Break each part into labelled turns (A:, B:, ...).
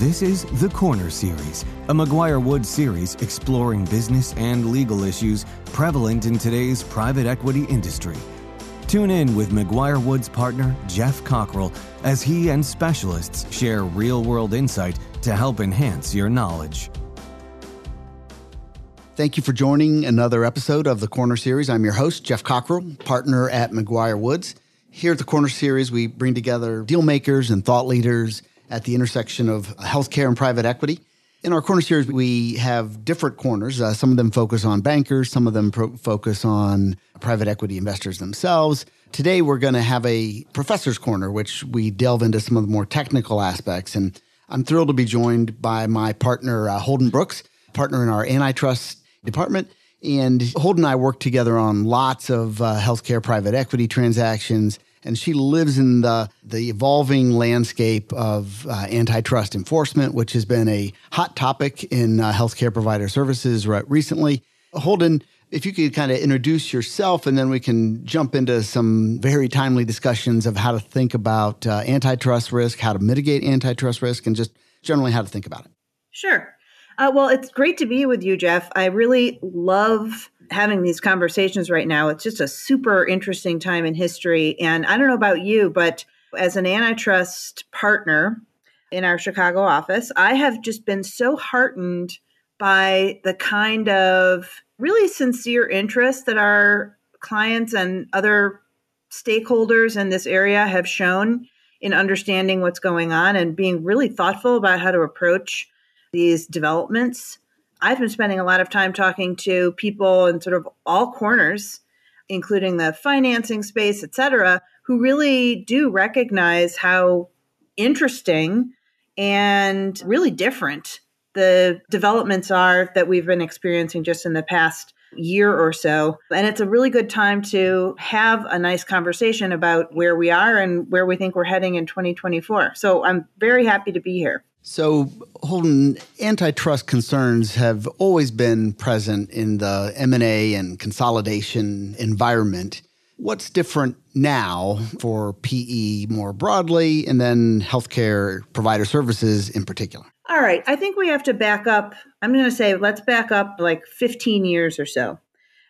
A: This is The Corner Series, a McGuireWoods series exploring business and legal issues prevalent in today's private equity industry. Tune in with McGuireWoods partner Geoff Cockrell as he and specialists share real world insight to help enhance your knowledge.
B: Thank you for joining another episode of the Corner Series. I'm your host, Geoff Cockrell, partner at McGuireWoods. Here at the Corner Series, we bring together deal makers and thought leaders at the intersection of healthcare and private equity. In our corner series, we have different corners. Uh, some of them focus on bankers, some of them pro- focus on private equity investors themselves. Today, we're going to have a professor's corner, which we delve into some of the more technical aspects. And I'm thrilled to be joined by my partner, uh, Holden Brooks, partner in our antitrust department. And Holden and I work together on lots of uh, healthcare private equity transactions and she lives in the the evolving landscape of uh, antitrust enforcement, which has been a hot topic in uh, healthcare provider services right recently. Holden, if you could kind of introduce yourself, and then we can jump into some very timely discussions of how to think about uh, antitrust risk, how to mitigate antitrust risk, and just generally how to think about it.
C: Sure. Uh, well, it's great to be with you, Geoff. I really love having these conversations right now. It's just a super interesting time in history. And I don't know about you, but as an antitrust partner in our Chicago office, I have just been so heartened by the kind of really sincere interest that our clients and other stakeholders in this area have shown in understanding what's going on and being really thoughtful about how to approach these developments. I've been spending a lot of time talking to people in sort of all corners, including the financing space, et cetera, who really do recognize how interesting and really different the developments are that we've been experiencing just in the past year or so. And it's a really good time to have a nice conversation about where we are and where we think we're heading in 2024. So I'm very happy to be here.
B: So, Holden, antitrust concerns have always been present in the M&A and consolidation environment. What's different now for PE more broadly and then healthcare provider services in particular?
C: All right, I think we have to back up. I'm going to say let's back up like 15 years or so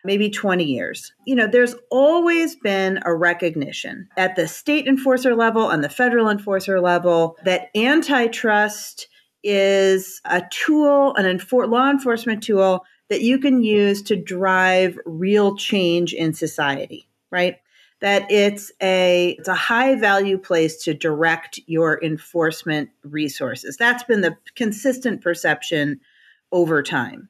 C: maybe 20 years. You know, there's always been a recognition at the state enforcer level and the federal enforcer level that antitrust is a tool, an enfor- law enforcement tool that you can use to drive real change in society, right? That it's a it's a high value place to direct your enforcement resources. That's been the consistent perception over time.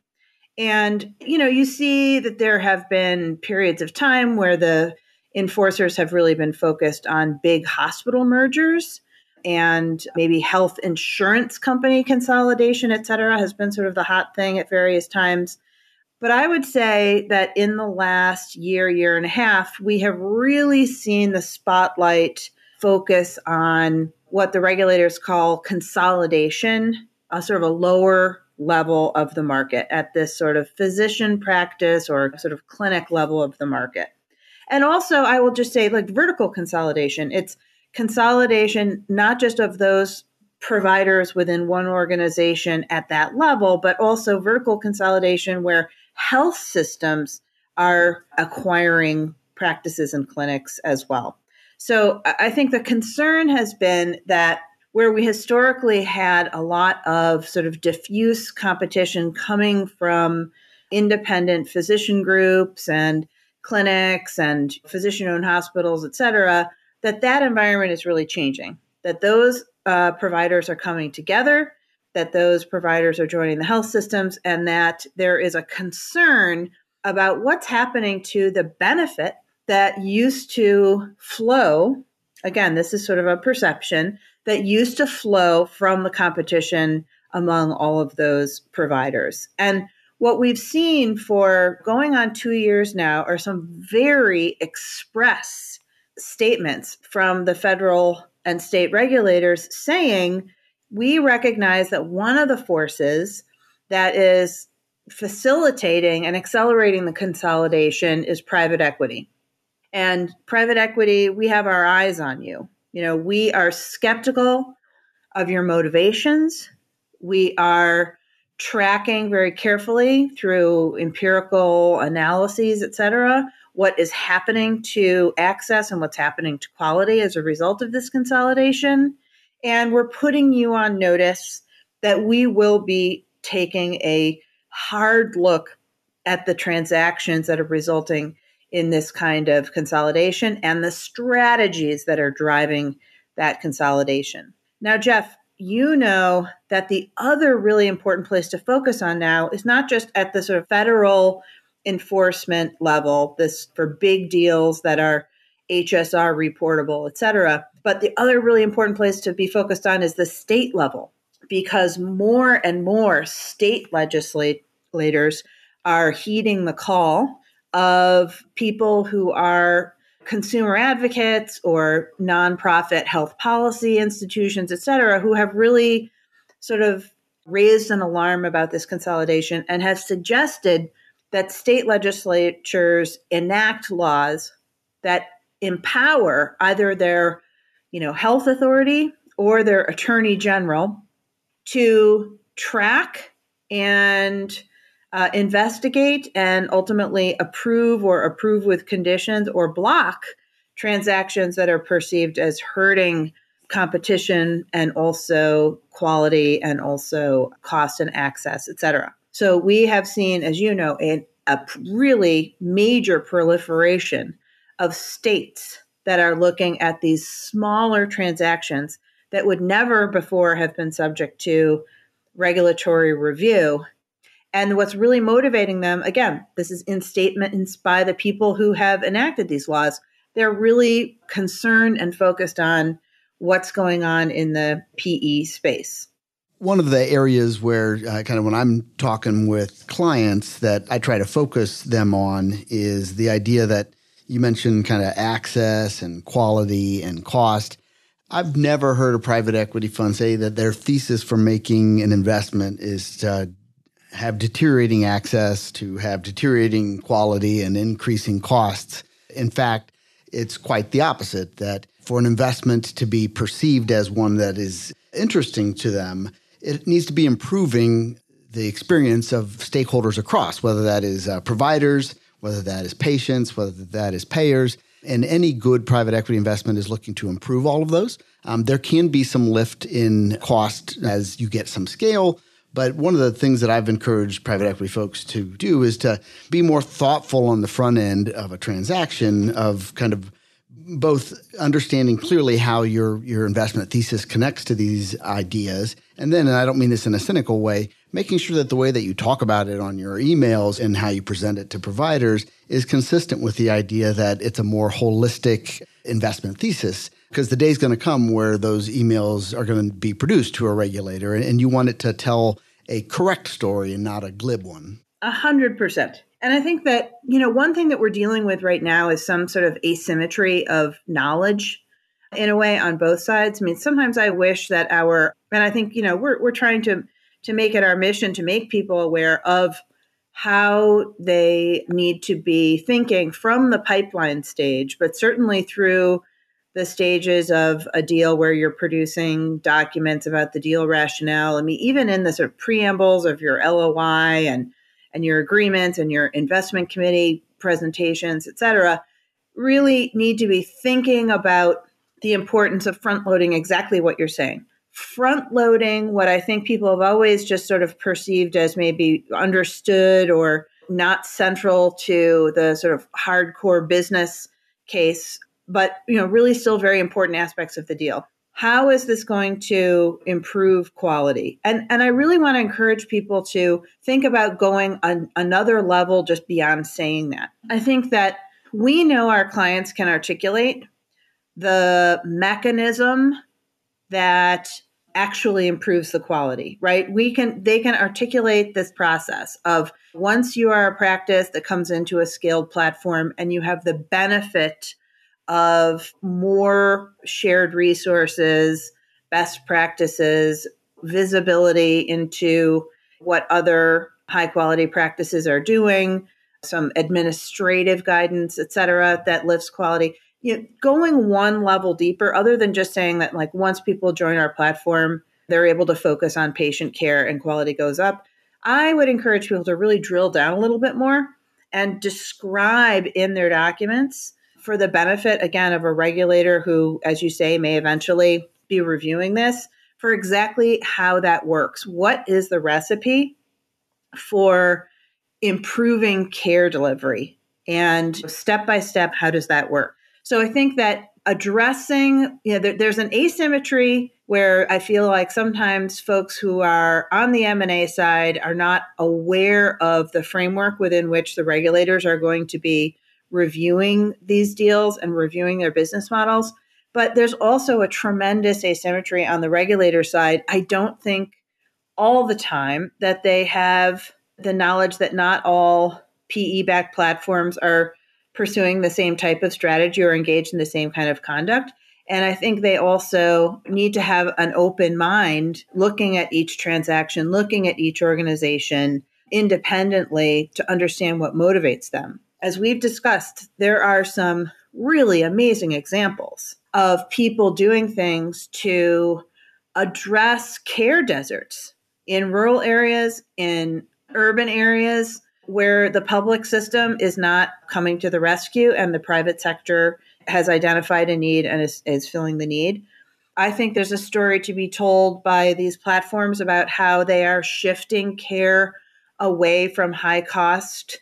C: And, you know, you see that there have been periods of time where the enforcers have really been focused on big hospital mergers and maybe health insurance company consolidation, et cetera, has been sort of the hot thing at various times. But I would say that in the last year, year and a half, we have really seen the spotlight focus on what the regulators call consolidation, a sort of a lower level of the market, at this sort of physician practice or sort of clinic level of the market. And also, I will just say, like vertical consolidation, it's consolidation not just of those providers within one organization at that level, but also vertical consolidation where health systems are acquiring practices and clinics as well. So I think the concern has been that where we historically had a lot of sort of diffuse competition coming from independent physician groups and clinics and physician owned hospitals, et cetera, that that environment is really changing, that those uh, providers are coming together, that those providers are joining the health systems, and that there is a concern about what's happening to the benefit that used to flow. Again, this is sort of a perception that used to flow from the competition among all of those providers. And what we've seen for going on two years now are some very express statements from the federal and state regulators saying we recognize that one of the forces that is facilitating and accelerating the consolidation is private equity. And private equity, we have our eyes on you. You know, we are skeptical of your motivations. We are tracking very carefully through empirical analyses, et cetera, what is happening to access and what's happening to quality as a result of this consolidation. And we're putting you on notice that we will be taking a hard look at the transactions that are resulting in this kind of consolidation and the strategies that are driving that consolidation. Now, Geoff, you know that the other really important place to focus on now is not just at the sort of federal enforcement level, this for big deals that are HSR reportable, et cetera. But the other really important place to be focused on is the state level, because more and more state legislators are heeding the call of people who are consumer advocates or nonprofit health policy institutions, et cetera, who have really sort of raised an alarm about this consolidation and have suggested that state legislatures enact laws that empower either their you know health authority or their attorney general to track and uh, investigate and ultimately approve or approve with conditions or block transactions that are perceived as hurting competition and also quality and also cost and access, et cetera. So we have seen, as you know, a, a really major proliferation of states that are looking at these smaller transactions that would never before have been subject to regulatory review and what's really motivating them, again, this is in statements by the people who have enacted these laws. They're really concerned and focused on what's going on in the PE space.
B: One of the areas where, uh, kind of, when I'm talking with clients, that I try to focus them on is the idea that you mentioned kind of access and quality and cost. I've never heard a private equity fund say that their thesis for making an investment is to have deteriorating access, to have deteriorating quality and increasing costs. In fact, it's quite the opposite that for an investment to be perceived as one that is interesting to them, it needs to be improving the experience of stakeholders across, whether that is uh, providers, whether that is patients, whether that is payers. And any good private equity investment is looking to improve all of those. Um, there can be some lift in cost as you get some scale, but one of the things that I've encouraged private equity folks to do is to be more thoughtful on the front end of a transaction of kind of both understanding clearly how your your investment thesis connects to these ideas. And then and I don't mean this in a cynical way making sure that the way that you talk about it on your emails and how you present it to providers is consistent with the idea that it's a more holistic investment thesis because the day is going to come where those emails are going to be produced to a regulator and, and you want it to tell a correct story and not a glib one.
C: A hundred percent. And I think that, you know, one thing that we're dealing with right now is some sort of asymmetry of knowledge in a way on both sides. I mean, sometimes I wish that our and I think, you know, we're we're trying to to make it our mission to make people aware of how they need to be thinking from the pipeline stage, but certainly through the stages of a deal where you're producing documents about the deal rationale. I mean, even in the sort of preambles of your LOI and and your agreements and your investment committee presentations, et cetera, really need to be thinking about the importance of front loading exactly what you're saying. Front loading what I think people have always just sort of perceived as maybe understood or not central to the sort of hardcore business case but you know really still very important aspects of the deal. How is this going to improve quality? And and i really want to encourage people to think about going an, another level just beyond saying that. I think that we know our clients can articulate the mechanism that actually improves the quality right? We can they can articulate this process of once you are a practice that comes into a scaled platform and you have the benefit of more shared resources, best practices, visibility into what other high quality practices are doing, some administrative guidance, et cetera, that lifts quality. You know, going one level deeper, other than just saying that, like, once people join our platform, they're able to focus on patient care and quality goes up. I would encourage people to really drill down a little bit more and describe in their documents for the benefit, again, of a regulator who, as you say, may eventually be reviewing this for exactly how that works. What is the recipe for improving care delivery? And step by step, how does that work? So I think that addressing, you know, there, there's an asymmetry where I feel like sometimes folks who are on the M&A side are not aware of the framework within which the regulators are going to be reviewing these deals and reviewing their business models. But there's also a tremendous asymmetry on the regulator side. I don't think all the time that they have the knowledge that not all PE backed platforms are pursuing the same type of strategy or engaged in the same kind of conduct. And I think they also need to have an open mind looking at each transaction, looking at each organization independently to understand what motivates them. As we've discussed, there are some really amazing examples of people doing things to address care deserts in rural areas, in urban areas, where the public system is not coming to the rescue and the private sector has identified a need and is, is filling the need. I think there's a story to be told by these platforms about how they are shifting care away from high cost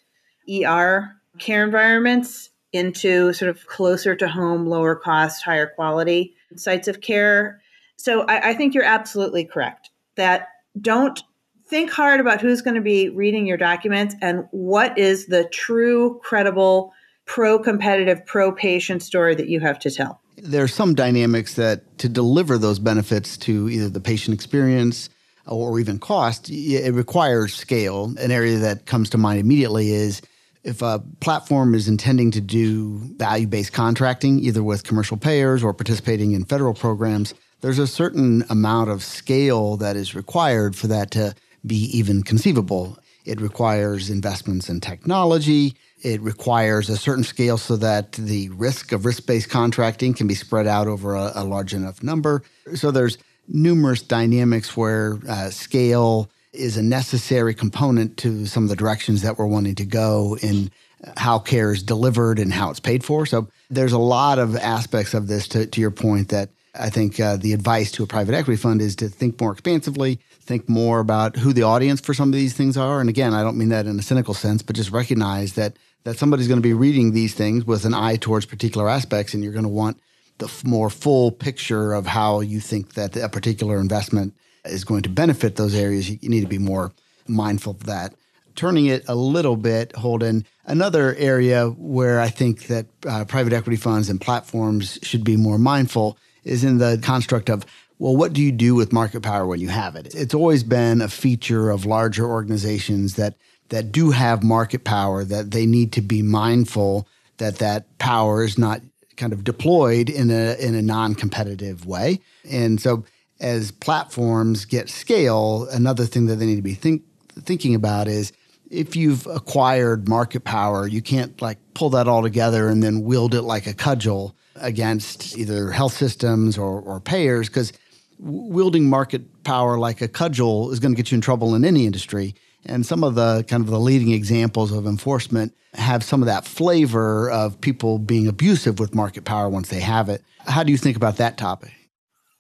C: ER care environments into sort of closer to home, lower cost, higher quality sites of care. So I, I think you're absolutely correct that don't think hard about who's going to be reading your documents and what is the true, credible, pro competitive, pro patient story that you have to tell.
B: There are some dynamics that to deliver those benefits to either the patient experience or even cost, it requires scale. An area that comes to mind immediately is if a platform is intending to do value based contracting, either with commercial payers or participating in federal programs, there's a certain amount of scale that is required for that to be even conceivable. It requires investments in technology. It requires a certain scale so that the risk of risk based contracting can be spread out over a, a, large enough number. So there's numerous dynamics where uh, scale is a necessary component to some of the directions that we're wanting to go in how care is delivered and how it's paid for. So there's a lot of aspects of this to, to your point that I think uh, the advice to a private equity fund is to think more expansively, think more about who the audience for some of these things are. And again, I don't mean that in a cynical sense, but just recognize that that somebody's going to be reading these things with an eye towards particular aspects, and you're going to want the f- more full picture of how you think that a particular investment is going to benefit those areas. You, need to be more mindful of that. Turning it a little bit, Holden, another area where I think that uh, private equity funds and platforms should be more mindful is in the construct of well, what do you do with market power when you have it? It's always been a feature of larger organizations that that do have market power that they need to be mindful that that power is not kind of deployed in a in a non-competitive way. And so as platforms get scale, another thing that they need to be think, thinking about is if you've acquired market power, you can't like pull that all together and then wield it like a cudgel against either health systems or, or payers because wielding market power like a cudgel is going to get you in trouble in any industry. And some of the kind of the leading examples of enforcement have some of that flavor of people being abusive with market power once they have it. How do you think about that topic?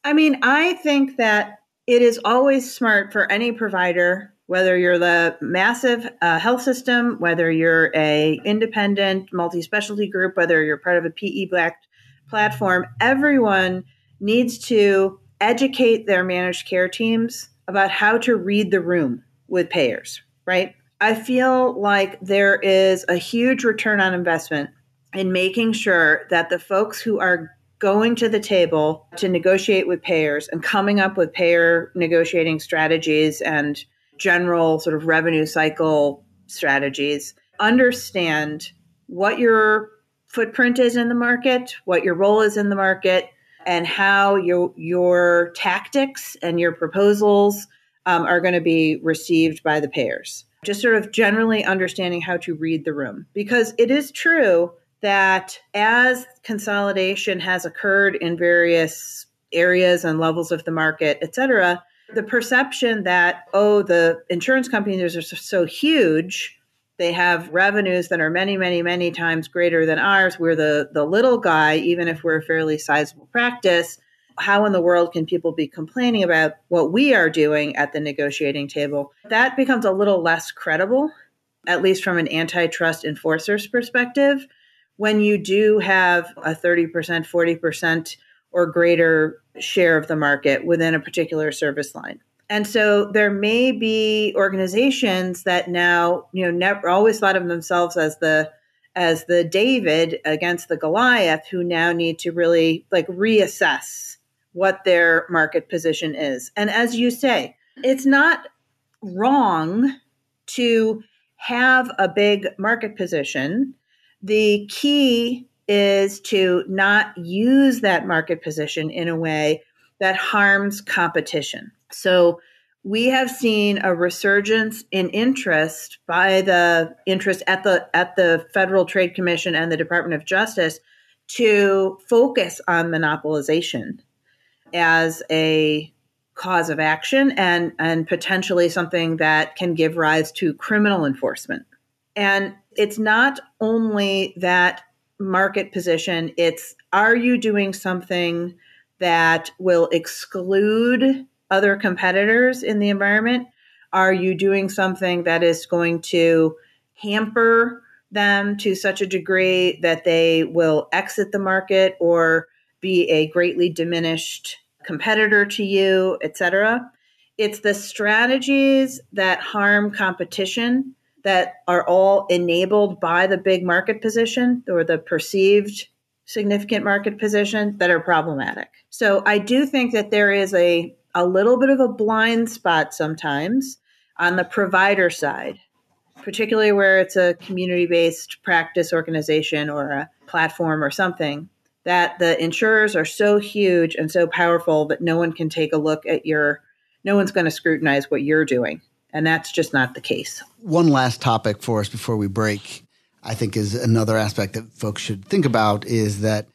C: I mean, I think that it is always smart for any provider whether you're the massive uh, health system, whether you're a independent multi-specialty group, whether you're part of a PE black platform, everyone needs to educate their managed care teams about how to read the room with payers, right? I feel like there is a huge return on investment in making sure that the folks who are going to the table to negotiate with payers and coming up with payer negotiating strategies and general sort of revenue cycle strategies understand what your footprint is in the market, what your role is in the market, and how your your tactics and your proposals um, are going to be received by the payers. Just sort of generally understanding how to read the room, because it is true that as consolidation has occurred in various areas and levels of the market, et cetera, the perception that, oh, the insurance companies are so huge, they have revenues that are many, many, many times greater than ours. We're the, the little guy, even if we're a fairly sizable practice. How in the world can people be complaining about what we are doing at the negotiating table? That becomes a little less credible, at least from an antitrust enforcer's perspective, when you do have a 30%, 40% or greater share of the market within a particular service line. And so there may be organizations that now, you know, never always thought of themselves as the as the David against the Goliath who now need to really like reassess what their market position is. And as you say, it's not wrong to have a big market position. The key is to not use that market position in a way that harms competition. So we have seen a resurgence in interest by the interest at the at the Federal Trade Commission and the Department of Justice to focus on monopolization as a cause of action and and potentially something that can give rise to criminal enforcement. And it's not only that market position, it's are you doing something that will exclude other competitors in the environment? Are you doing something that is going to hamper them to such a degree that they will exit the market or be a greatly diminished competitor to you, et cetera? It's the strategies that harm competition that are all enabled by the big market position or the perceived significant market position that are problematic. So I do think that there is a, a little bit of a blind spot sometimes on the provider side, particularly where it's a community based practice organization or a platform or something, that the insurers are so huge and so powerful that no one can take a look at your, no one's going to scrutinize what you're doing. And that's just not the case.
B: One last topic for us before we break, I think, is another aspect that folks should think about is that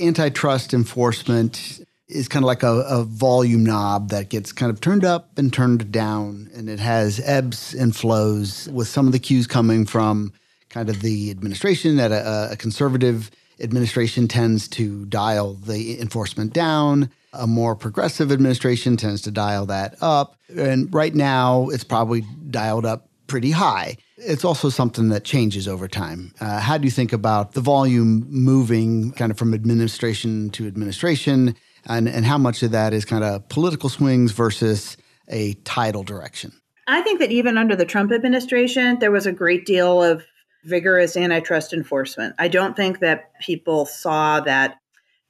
B: antitrust enforcement is kind of like a, a, volume knob that gets kind of turned up and turned down, and it has ebbs and flows with some of the cues coming from kind of the administration that a, a conservative administration tends to dial the enforcement down a more progressive administration tends to dial that up. And right now, it's probably dialed up pretty high. It's also something that changes over time. Uh, how do you think about the volume moving kind of from administration to administration? And, and how much of that is kind of political swings versus a tidal direction?
C: I think that even under the Trump administration, there was a great deal of vigorous antitrust enforcement. I don't think that people saw that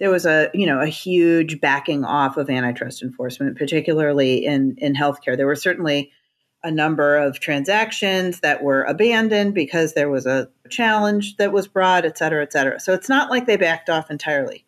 C: there was a you know a huge backing off of antitrust enforcement, particularly in in healthcare. There were certainly a number of transactions that were abandoned because there was a challenge that was brought, et cetera, et cetera. So it's not like they backed off entirely.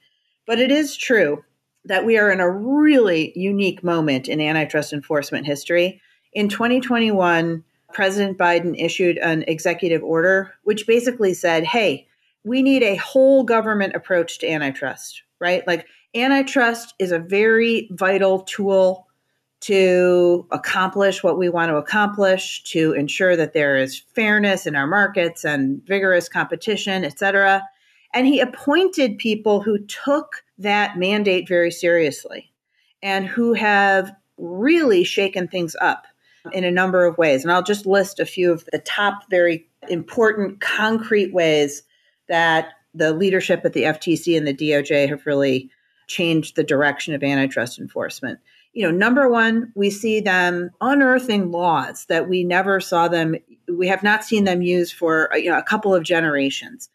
C: But it is true that we are in a really unique moment in antitrust enforcement history. In 2021, President Biden issued an executive order which basically said, hey, we need a whole government approach to antitrust, right? Like antitrust is a very vital tool to accomplish what we want to accomplish, to ensure that there is fairness in our markets and vigorous competition, et cetera. And he appointed people who took that mandate very seriously and who have really shaken things up in a number of ways. And I'll just list a few of the top, very important, concrete ways that the leadership at the FTC and the DOJ have really changed the direction of antitrust enforcement. You know, number one, we see them unearthing laws that we never saw them, we have not seen them use for you know a couple of generations.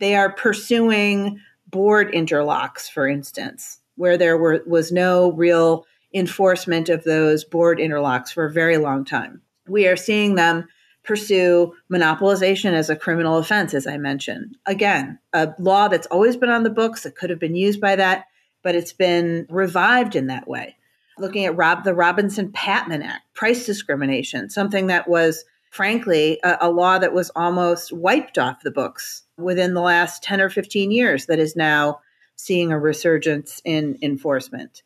C: They are pursuing board interlocks, for instance, where there were, was no real enforcement of those board interlocks for a very long time. We are seeing them pursue monopolization as a criminal offense, as I mentioned. Again, a law that's always been on the books that could have been used by that, but it's been revived in that way. Looking at Rob, the Robinson Patman Act, price discrimination, something that was, frankly, a, a law that was almost wiped off the books within the last 10 or 15 years that is now seeing a resurgence in enforcement.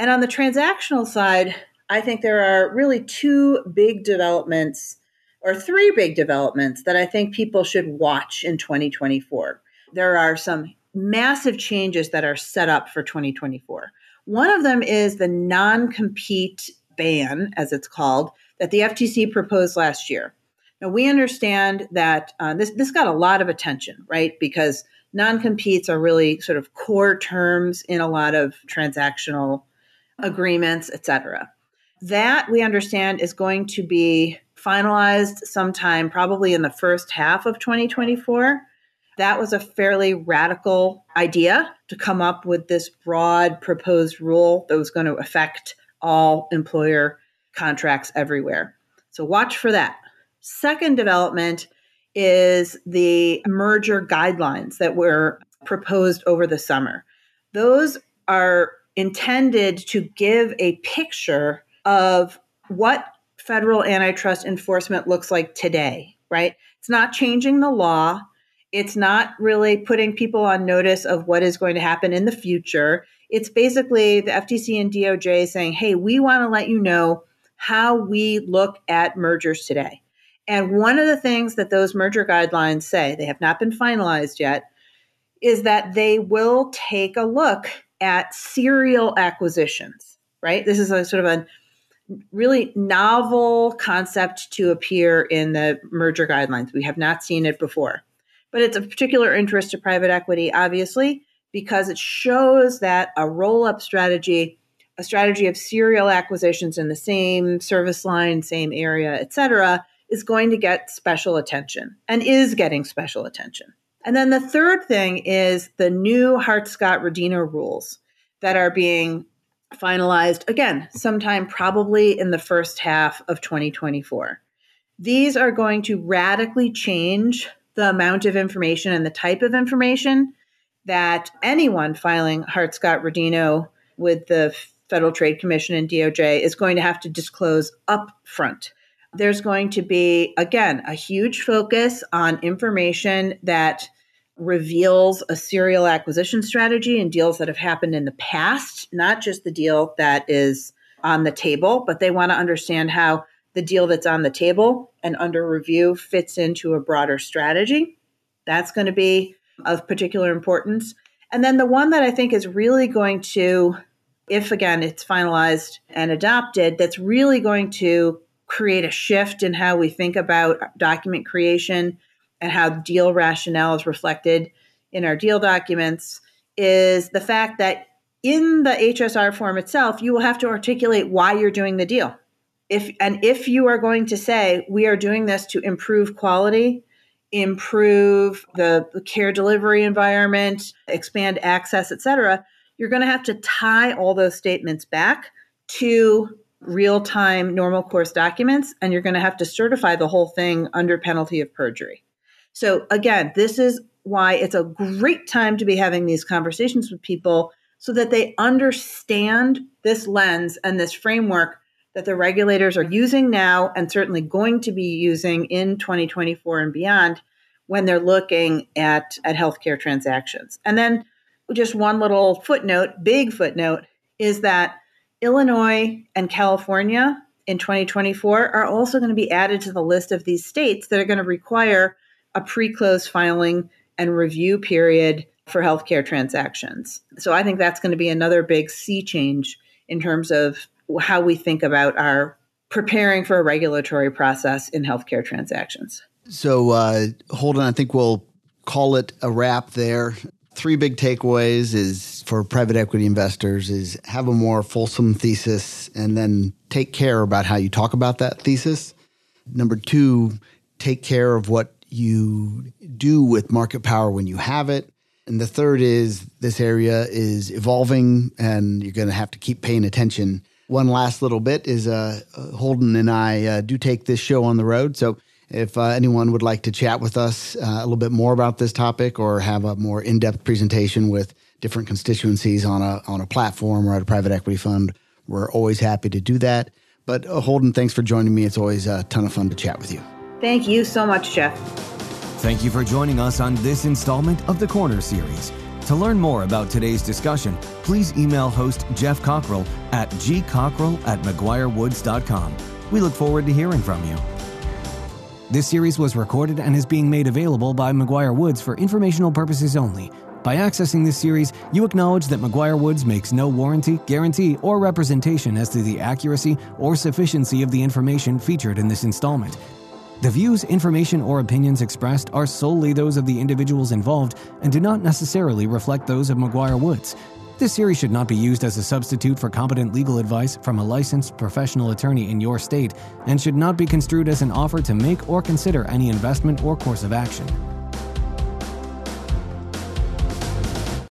C: And on the transactional side, I think there are really two big developments or three big developments that I think people should watch in 2024. There are some massive changes that are set up for 2024. One of them is the non compete ban, as it's called, that the FTC proposed last year. Now, we understand that uh, this, this got a lot of attention, right? Because non competes are really sort of core terms in a lot of transactional agreements, et cetera. That we understand is going to be finalized sometime probably in the first half of 2024. That was a fairly radical idea to come up with this broad proposed rule that was going to affect all employer contracts everywhere. So watch for that. Second development is the merger guidelines that were proposed over the summer. Those are intended to give a picture of what federal antitrust enforcement looks like today, right? It's not changing the law. It's not really putting people on notice of what is going to happen in the future. It's basically the FTC and DOJ saying, hey, we want to let you know how we look at mergers today. And one of the things that those merger guidelines say, they have not been finalized yet, is that they will take a look at serial acquisitions, right? This is a sort of a really novel concept to appear in the merger guidelines. We have not seen it before. But it's of particular interest to private equity, obviously, because it shows that a roll up strategy, a strategy of serial acquisitions in the same service line, same area, et cetera, is going to get special attention and is getting special attention. And then the third thing is the new Hart Scott Rodino rules that are being finalized again sometime probably in the first half of 2024. These are going to radically change the amount of information and the type of information that anyone filing Hart Scott Rodino with the Federal Trade Commission and DOJ is going to have to disclose upfront. There's going to be, again, a huge focus on information that reveals a serial acquisition strategy and deals that have happened in the past, not just the deal that is on the table, but they want to understand how the deal that's on the table and under review fits into a broader strategy. That's going to be of particular importance. And then the one that I think is really going to, if again it's finalized and adopted, that's really going to create a shift in how we think about document creation and how deal rationale is reflected in our deal documents is the fact that in the HSR form itself, you will have to articulate why you're doing the deal. If and if you are going to say we are doing this to improve quality, improve the, care delivery environment, expand access, et cetera, you're going to have to tie all those statements back to real time normal course documents, and you're going to have to certify the whole thing under penalty of perjury. So, again, this is why it's a great time to be having these conversations with people so that they understand this lens and this framework that the regulators are using now and certainly going to be using in 2024 and beyond when they're looking at, at healthcare transactions. And then just one little footnote, big footnote, is that Illinois and California in 2024 are also going to be added to the list of these states that are going to require a pre close filing and review period for healthcare transactions. So I think that's going to be another big sea change in terms of how we think about our preparing for a regulatory process in healthcare transactions.
B: So, uh, Holden, I think we'll call it a wrap there. Three big takeaways is for private equity investors is have a more fulsome thesis and then take care about how you talk about that thesis. Number two, take care of what you do with market power when you have it. And the third is this area is evolving and you're going to have to keep paying attention. One last little bit is uh, Holden and I uh, do take this show on the road. So if uh, anyone would like to chat with us uh, a little bit more about this topic or have a more in depth presentation with different constituencies on a, on a platform or at a private equity fund, we're always happy to do that. But uh, Holden, thanks for joining me. It's always a ton of fun to chat with you.
C: Thank you so much, Geoff.
A: Thank you for joining us on this installment of the Corner Series. To learn more about today's discussion, please email host Geoff Cockrell at gcockrell at mcguirewoods.com. We look forward to hearing from you. This series was recorded and is being made available by McGuireWoods for informational purposes only. By accessing this series, you acknowledge that McGuireWoods makes no warranty, guarantee, or representation as to the accuracy or sufficiency of the information featured in this installment. The views, information, or opinions expressed are solely those of the individuals involved and do not necessarily reflect those of McGuireWoods. This series should not be used as a substitute for competent legal advice from a licensed professional attorney in your state and should not be construed as an offer to make or consider any investment or course of action.